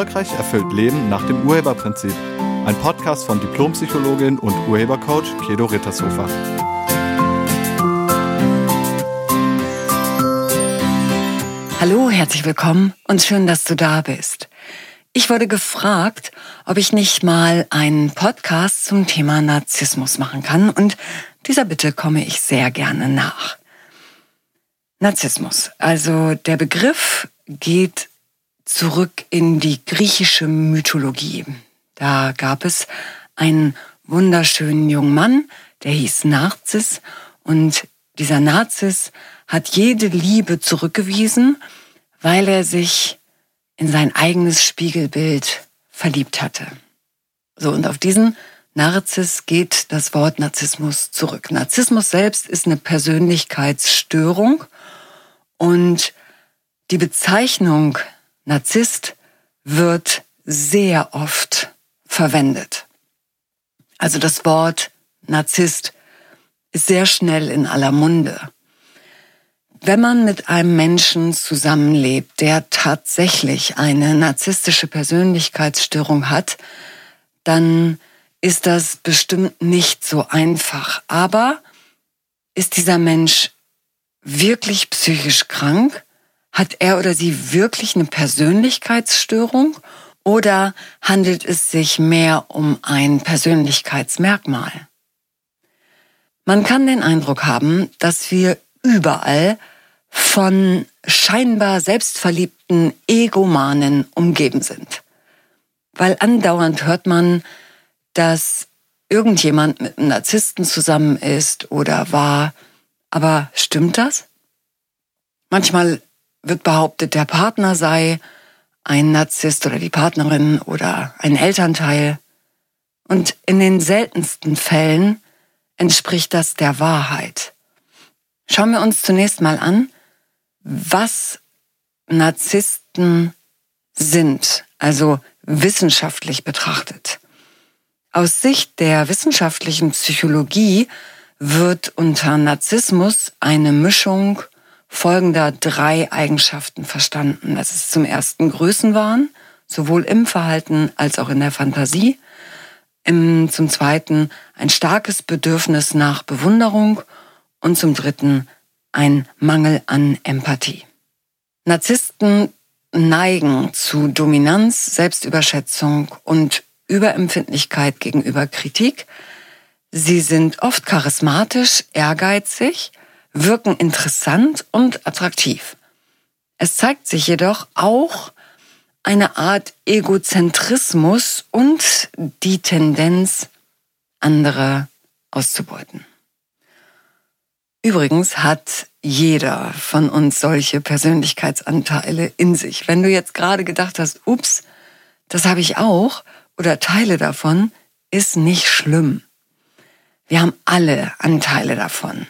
Erfolgreich erfüllt Leben nach dem Urheberprinzip. Ein Podcast von Diplompsychologin und Urhebercoach Kedo Rittershofer. Hallo, herzlich willkommen und schön, dass du da bist. Ich wurde gefragt, ob ich nicht mal einen Podcast zum Thema Narzissmus machen kann und dieser Bitte komme ich sehr gerne nach. Narzissmus, also der Begriff geht zurück in die griechische Mythologie. Da gab es einen wunderschönen jungen Mann, der hieß Narziss und dieser Narziss hat jede Liebe zurückgewiesen, weil er sich in sein eigenes Spiegelbild verliebt hatte. So, und auf diesen Narziss geht das Wort Narzissmus zurück. Narzissmus selbst ist eine Persönlichkeitsstörung und die Bezeichnung Narzisst wird sehr oft verwendet. Also das Wort Narzisst ist sehr schnell in aller Munde. Wenn man mit einem Menschen zusammenlebt, der tatsächlich eine narzisstische Persönlichkeitsstörung hat, dann ist das bestimmt nicht so einfach. Aber ist dieser Mensch wirklich psychisch krank? Hat er oder sie wirklich eine Persönlichkeitsstörung oder handelt es sich mehr um ein Persönlichkeitsmerkmal? Man kann den Eindruck haben, dass wir überall von scheinbar selbstverliebten Egomanen umgeben sind. Weil andauernd hört man, dass irgendjemand mit einem Narzissten zusammen ist oder war. Aber stimmt das? Manchmal wird behauptet, der Partner sei ein Narzisst oder die Partnerin oder ein Elternteil. Und in den seltensten Fällen entspricht das der Wahrheit. Schauen wir uns zunächst mal an, was Narzissten sind, also wissenschaftlich betrachtet. Aus Sicht der wissenschaftlichen Psychologie wird unter Narzissmus eine Mischung folgender drei Eigenschaften verstanden. Das ist zum ersten Größenwahn, sowohl im Verhalten als auch in der Fantasie. Zum zweiten ein starkes Bedürfnis nach Bewunderung und zum dritten ein Mangel an Empathie. Narzissten neigen zu Dominanz, Selbstüberschätzung und Überempfindlichkeit gegenüber Kritik. Sie sind oft charismatisch, ehrgeizig wirken interessant und attraktiv. Es zeigt sich jedoch auch eine Art Egozentrismus und die Tendenz, andere auszubeuten. Übrigens hat jeder von uns solche Persönlichkeitsanteile in sich. Wenn du jetzt gerade gedacht hast, ups, das habe ich auch oder Teile davon, ist nicht schlimm. Wir haben alle Anteile davon.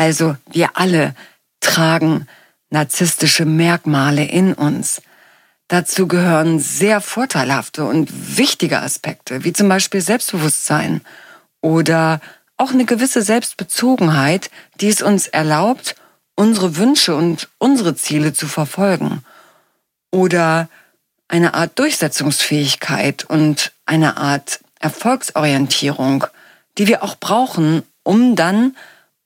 Also wir alle tragen narzisstische Merkmale in uns. Dazu gehören sehr vorteilhafte und wichtige Aspekte, wie zum Beispiel Selbstbewusstsein oder auch eine gewisse Selbstbezogenheit, die es uns erlaubt, unsere Wünsche und unsere Ziele zu verfolgen. Oder eine Art Durchsetzungsfähigkeit und eine Art Erfolgsorientierung, die wir auch brauchen, um dann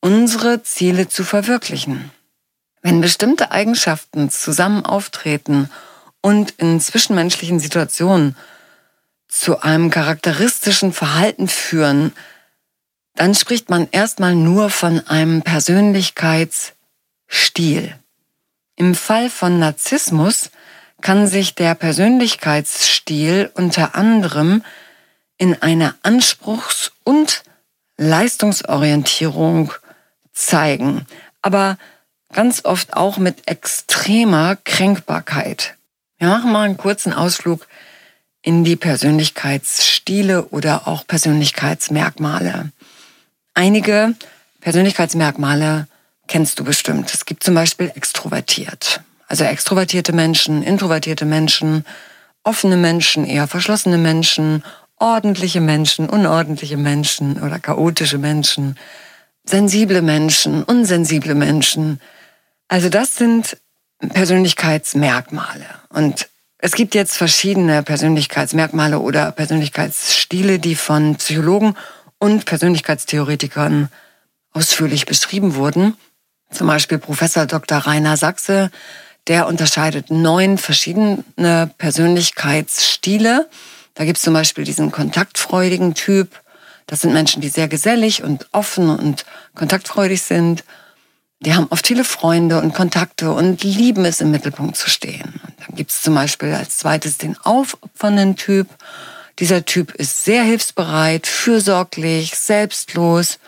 unsere Ziele zu verwirklichen. Wenn bestimmte Eigenschaften zusammen auftreten und in zwischenmenschlichen Situationen zu einem charakteristischen Verhalten führen, dann spricht man erstmal nur von einem Persönlichkeitsstil. Im Fall von Narzissmus kann sich der Persönlichkeitsstil unter anderem in einer Anspruchs- und Leistungsorientierung zeigen, aber ganz oft auch mit extremer Kränkbarkeit. Wir machen mal einen kurzen Ausflug in die Persönlichkeitsstile oder auch Persönlichkeitsmerkmale. Einige Persönlichkeitsmerkmale kennst du bestimmt. Es gibt zum Beispiel extrovertiert. Also extrovertierte Menschen, introvertierte Menschen, offene Menschen, eher verschlossene Menschen, ordentliche Menschen, unordentliche Menschen oder chaotische Menschen, sensible Menschen, unsensible Menschen. Also das sind Persönlichkeitsmerkmale. Und Es gibt jetzt verschiedene Persönlichkeitsmerkmale oder Persönlichkeitsstile, die von Psychologen und Persönlichkeitstheoretikern ausführlich beschrieben wurden. Zum Beispiel Professor Dr. Rainer Sachse, der unterscheidet neun verschiedene Persönlichkeitsstile. Da gibt es zum Beispiel diesen kontaktfreudigen Typ. Das sind Menschen, die sehr gesellig und offen und kontaktfreudig sind. Die haben oft viele Freunde und Kontakte und lieben es, im Mittelpunkt zu stehen. Und dann gibt es zum Beispiel als zweites den aufopfernden Typ. Dieser Typ ist sehr hilfsbereit, fürsorglich, selbstlos,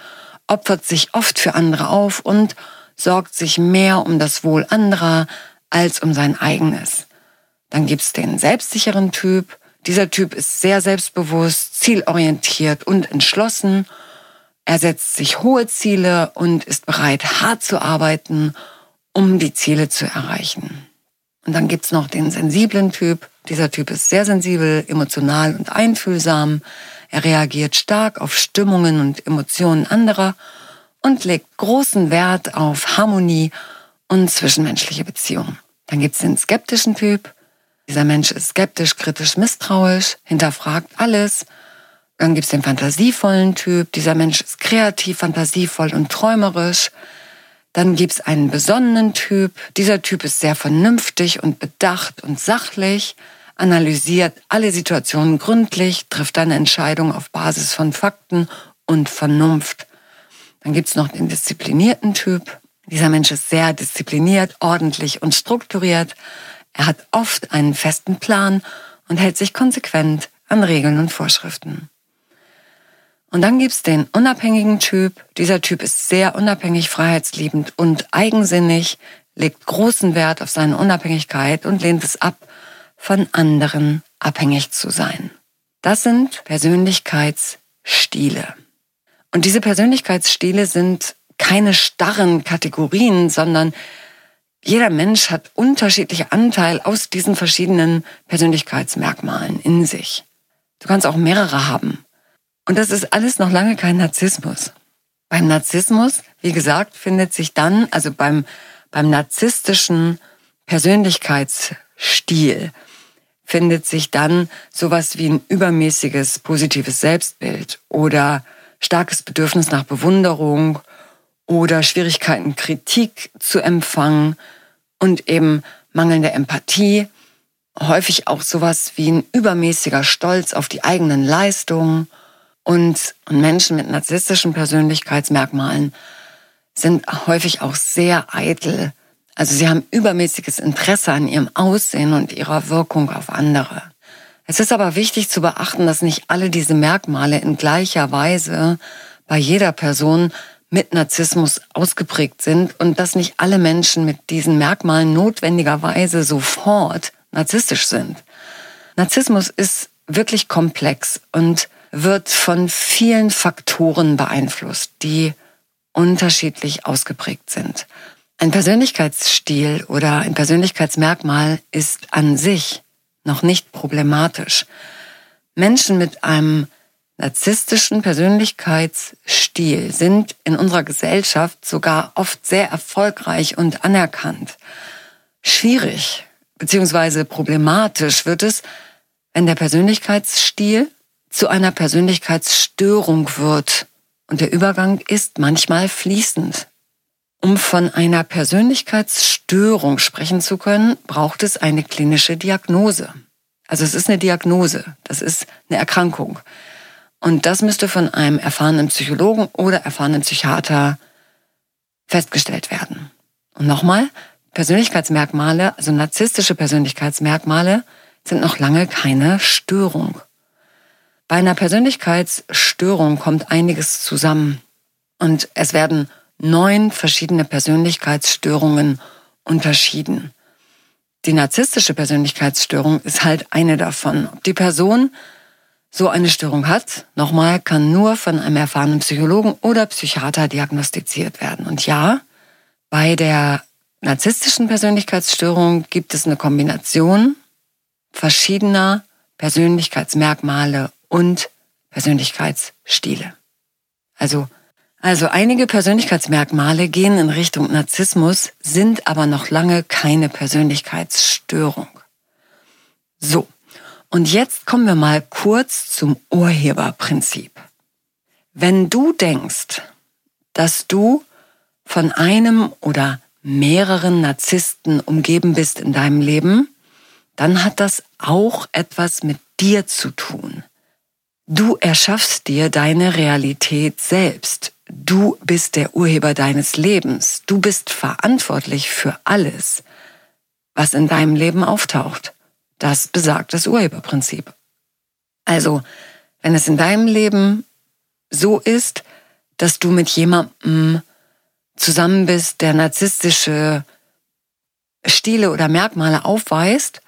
opfert sich oft für andere auf und sorgt sich mehr um das Wohl anderer als um sein eigenes. Dann gibt es den selbstsicheren Typ. Dieser Typ ist sehr selbstbewusst, zielorientiert und entschlossen er setzt sich hohe Ziele und ist bereit, hart zu arbeiten, um die Ziele zu erreichen. Und dann gibt's noch den sensiblen Typ. Dieser Typ ist sehr sensibel, emotional und einfühlsam. Er reagiert stark auf Stimmungen und Emotionen anderer und legt großen Wert auf Harmonie und zwischenmenschliche Beziehungen. Dann gibt's den skeptischen Typ. Dieser Mensch ist skeptisch, kritisch, misstrauisch, hinterfragt alles dann gibt's den fantasievollen Typ. Dieser Mensch ist kreativ, fantasievoll und träumerisch. Dann gibt's einen besonnenen Typ. Dieser Typ ist sehr vernünftig und bedacht und sachlich, analysiert alle Situationen gründlich, trifft dann Entscheidungen auf Basis von Fakten und Vernunft. Dann gibt's noch den disziplinierten Typ. Dieser Mensch ist sehr diszipliniert, ordentlich und strukturiert. Er hat oft einen festen Plan und hält sich konsequent an Regeln und Vorschriften. Und dann gibt's den unabhängigen Typ. Dieser Typ ist sehr unabhängig, freiheitsliebend und eigensinnig, legt großen Wert auf seine Unabhängigkeit und lehnt es ab, von anderen abhängig zu sein. Das sind Persönlichkeitsstile. Und diese Persönlichkeitsstile sind keine starren Kategorien, sondern jeder Mensch hat unterschiedliche Anteile aus diesen verschiedenen Persönlichkeitsmerkmalen in sich. Du kannst auch mehrere haben. Und das ist alles noch lange kein Narzissmus. Beim Narzissmus, wie gesagt, findet sich dann, also beim, beim narzisstischen Persönlichkeitsstil, findet sich dann sowas wie ein übermäßiges positives Selbstbild oder starkes Bedürfnis nach Bewunderung oder Schwierigkeiten, Kritik zu empfangen und eben mangelnde Empathie, häufig auch sowas wie ein übermäßiger Stolz auf die eigenen Leistungen und, und Menschen mit narzisstischen Persönlichkeitsmerkmalen sind häufig auch sehr eitel. Also sie haben übermäßiges Interesse an ihrem Aussehen und ihrer Wirkung auf andere. Es ist aber wichtig zu beachten, dass nicht alle diese Merkmale in gleicher Weise bei jeder Person mit Narzissmus ausgeprägt sind und dass nicht alle Menschen mit diesen Merkmalen notwendigerweise sofort narzisstisch sind. Narzissmus ist wirklich komplex und wird von vielen Faktoren beeinflusst, die unterschiedlich ausgeprägt sind. Ein Persönlichkeitsstil oder ein Persönlichkeitsmerkmal ist an sich noch nicht problematisch. Menschen mit einem narzisstischen Persönlichkeitsstil sind in unserer Gesellschaft sogar oft sehr erfolgreich und anerkannt. Schwierig bzw. problematisch wird es, wenn der Persönlichkeitsstil zu einer Persönlichkeitsstörung wird. Und der Übergang ist manchmal fließend. Um von einer Persönlichkeitsstörung sprechen zu können, braucht es eine klinische Diagnose. Also es ist eine Diagnose, das ist eine Erkrankung. Und das müsste von einem erfahrenen Psychologen oder erfahrenen Psychiater festgestellt werden. Und nochmal, Persönlichkeitsmerkmale, also narzisstische Persönlichkeitsmerkmale, sind noch lange keine Störung. Bei einer Persönlichkeitsstörung kommt einiges zusammen und es werden neun verschiedene Persönlichkeitsstörungen unterschieden. Die narzisstische Persönlichkeitsstörung ist halt eine davon. Ob die Person so eine Störung hat, nochmal, kann nur von einem erfahrenen Psychologen oder Psychiater diagnostiziert werden. Und ja, bei der narzisstischen Persönlichkeitsstörung gibt es eine Kombination verschiedener Persönlichkeitsmerkmale und Persönlichkeitsstile. Also, also einige Persönlichkeitsmerkmale gehen in Richtung Narzissmus, sind aber noch lange keine Persönlichkeitsstörung. Und jetzt kommen wir mal kurz zum Urheberprinzip. Wenn du denkst, dass du von einem oder mehreren Narzissten umgeben bist in deinem Leben, dann hat das auch etwas mit dir zu tun. Du erschaffst dir deine Realität selbst. Du bist der Urheber deines Lebens. Du bist verantwortlich für alles, was in deinem Leben auftaucht. Das besagt das Urheberprinzip. Also, wenn es in deinem Leben so ist, dass du mit jemandem zusammen bist, der narzisstische Stile oder Merkmale aufweist,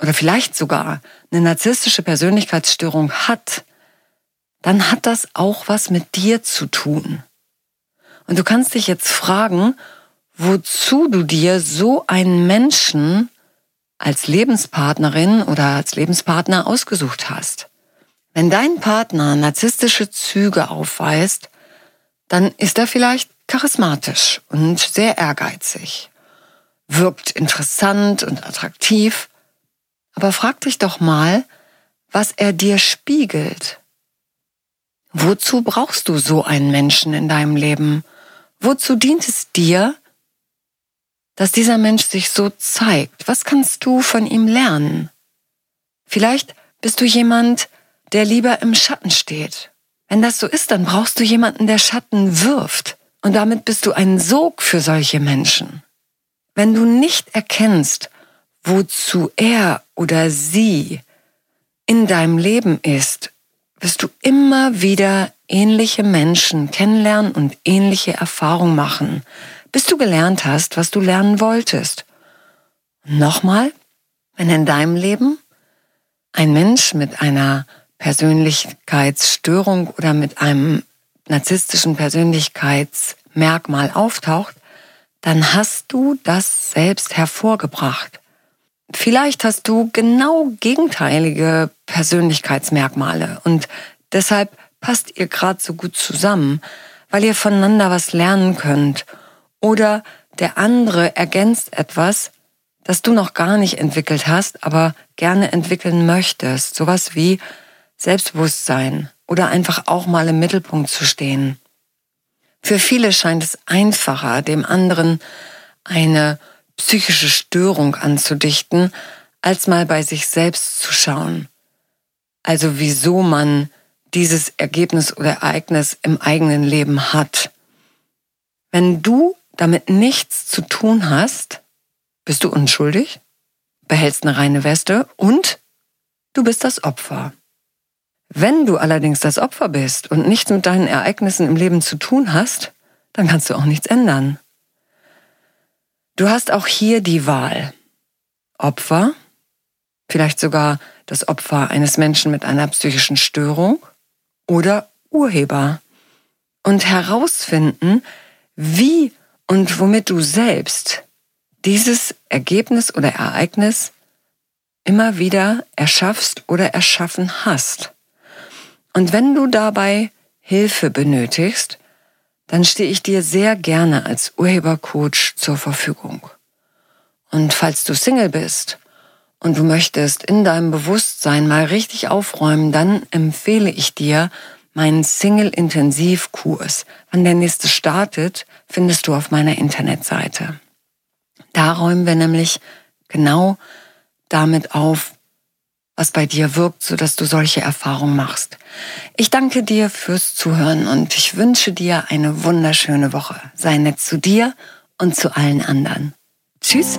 oder vielleicht sogar eine narzisstische Persönlichkeitsstörung hat, dann hat das auch was mit dir zu tun. Und du kannst dich jetzt fragen, wozu du dir so einen Menschen als Lebenspartnerin oder als Lebenspartner ausgesucht hast. Wenn dein Partner narzisstische Züge aufweist, dann ist er vielleicht charismatisch und sehr ehrgeizig, wirkt interessant und attraktiv, aber frag dich doch mal, was er dir spiegelt. Wozu brauchst du so einen Menschen in deinem Leben? Wozu dient es dir, dass dieser Mensch sich so zeigt? Was kannst du von ihm lernen? Vielleicht bist du jemand, der lieber im Schatten steht. Wenn das so ist, dann brauchst du jemanden, der Schatten wirft. Und damit bist du ein Sog für solche Menschen. Wenn du nicht erkennst, wozu er oder sie in deinem Leben ist, wirst du immer wieder ähnliche Menschen kennenlernen und ähnliche Erfahrungen machen, bis du gelernt hast, was du lernen wolltest. Nochmal, wenn in deinem Leben ein Mensch mit einer Persönlichkeitsstörung oder mit einem narzisstischen Persönlichkeitsmerkmal auftaucht, dann hast du das selbst hervorgebracht. Vielleicht hast du genau gegenteilige Persönlichkeitsmerkmale und deshalb passt ihr gerade so gut zusammen, weil ihr voneinander was lernen könnt oder der andere ergänzt etwas, das du noch gar nicht entwickelt hast, aber gerne entwickeln möchtest. Sowas wie Selbstbewusstsein oder einfach auch mal im Mittelpunkt zu stehen. Für viele scheint es einfacher, dem anderen eine psychische Störung anzudichten, als mal bei sich selbst zu schauen. Also wieso man dieses Ergebnis oder Ereignis im eigenen Leben hat. Wenn du damit nichts zu tun hast, bist du unschuldig, behältst eine reine Weste und du bist das Opfer. Wenn du allerdings das Opfer bist und nichts mit deinen Ereignissen im Leben zu tun hast, dann kannst du auch nichts ändern. Du hast auch hier die Wahl. Opfer, vielleicht sogar das Opfer eines Menschen mit einer psychischen Störung oder Urheber. Und herausfinden, wie und womit du selbst dieses Ergebnis oder Ereignis immer wieder erschaffst oder erschaffen hast. Und wenn du dabei Hilfe benötigst, dann stehe ich dir sehr gerne als Urhebercoach zur Verfügung. Und falls du Single bist und du möchtest in deinem Bewusstsein mal richtig aufräumen, dann empfehle ich dir meinen Single-Intensivkurs. Wann der nächste startet, findest du auf meiner Internetseite. Da räumen wir nämlich genau damit auf, was bei dir wirkt, sodass du solche Erfahrungen machst. Ich danke dir fürs Zuhören und ich wünsche dir eine wunderschöne Woche. Sei nett zu dir und zu allen anderen. Tschüss.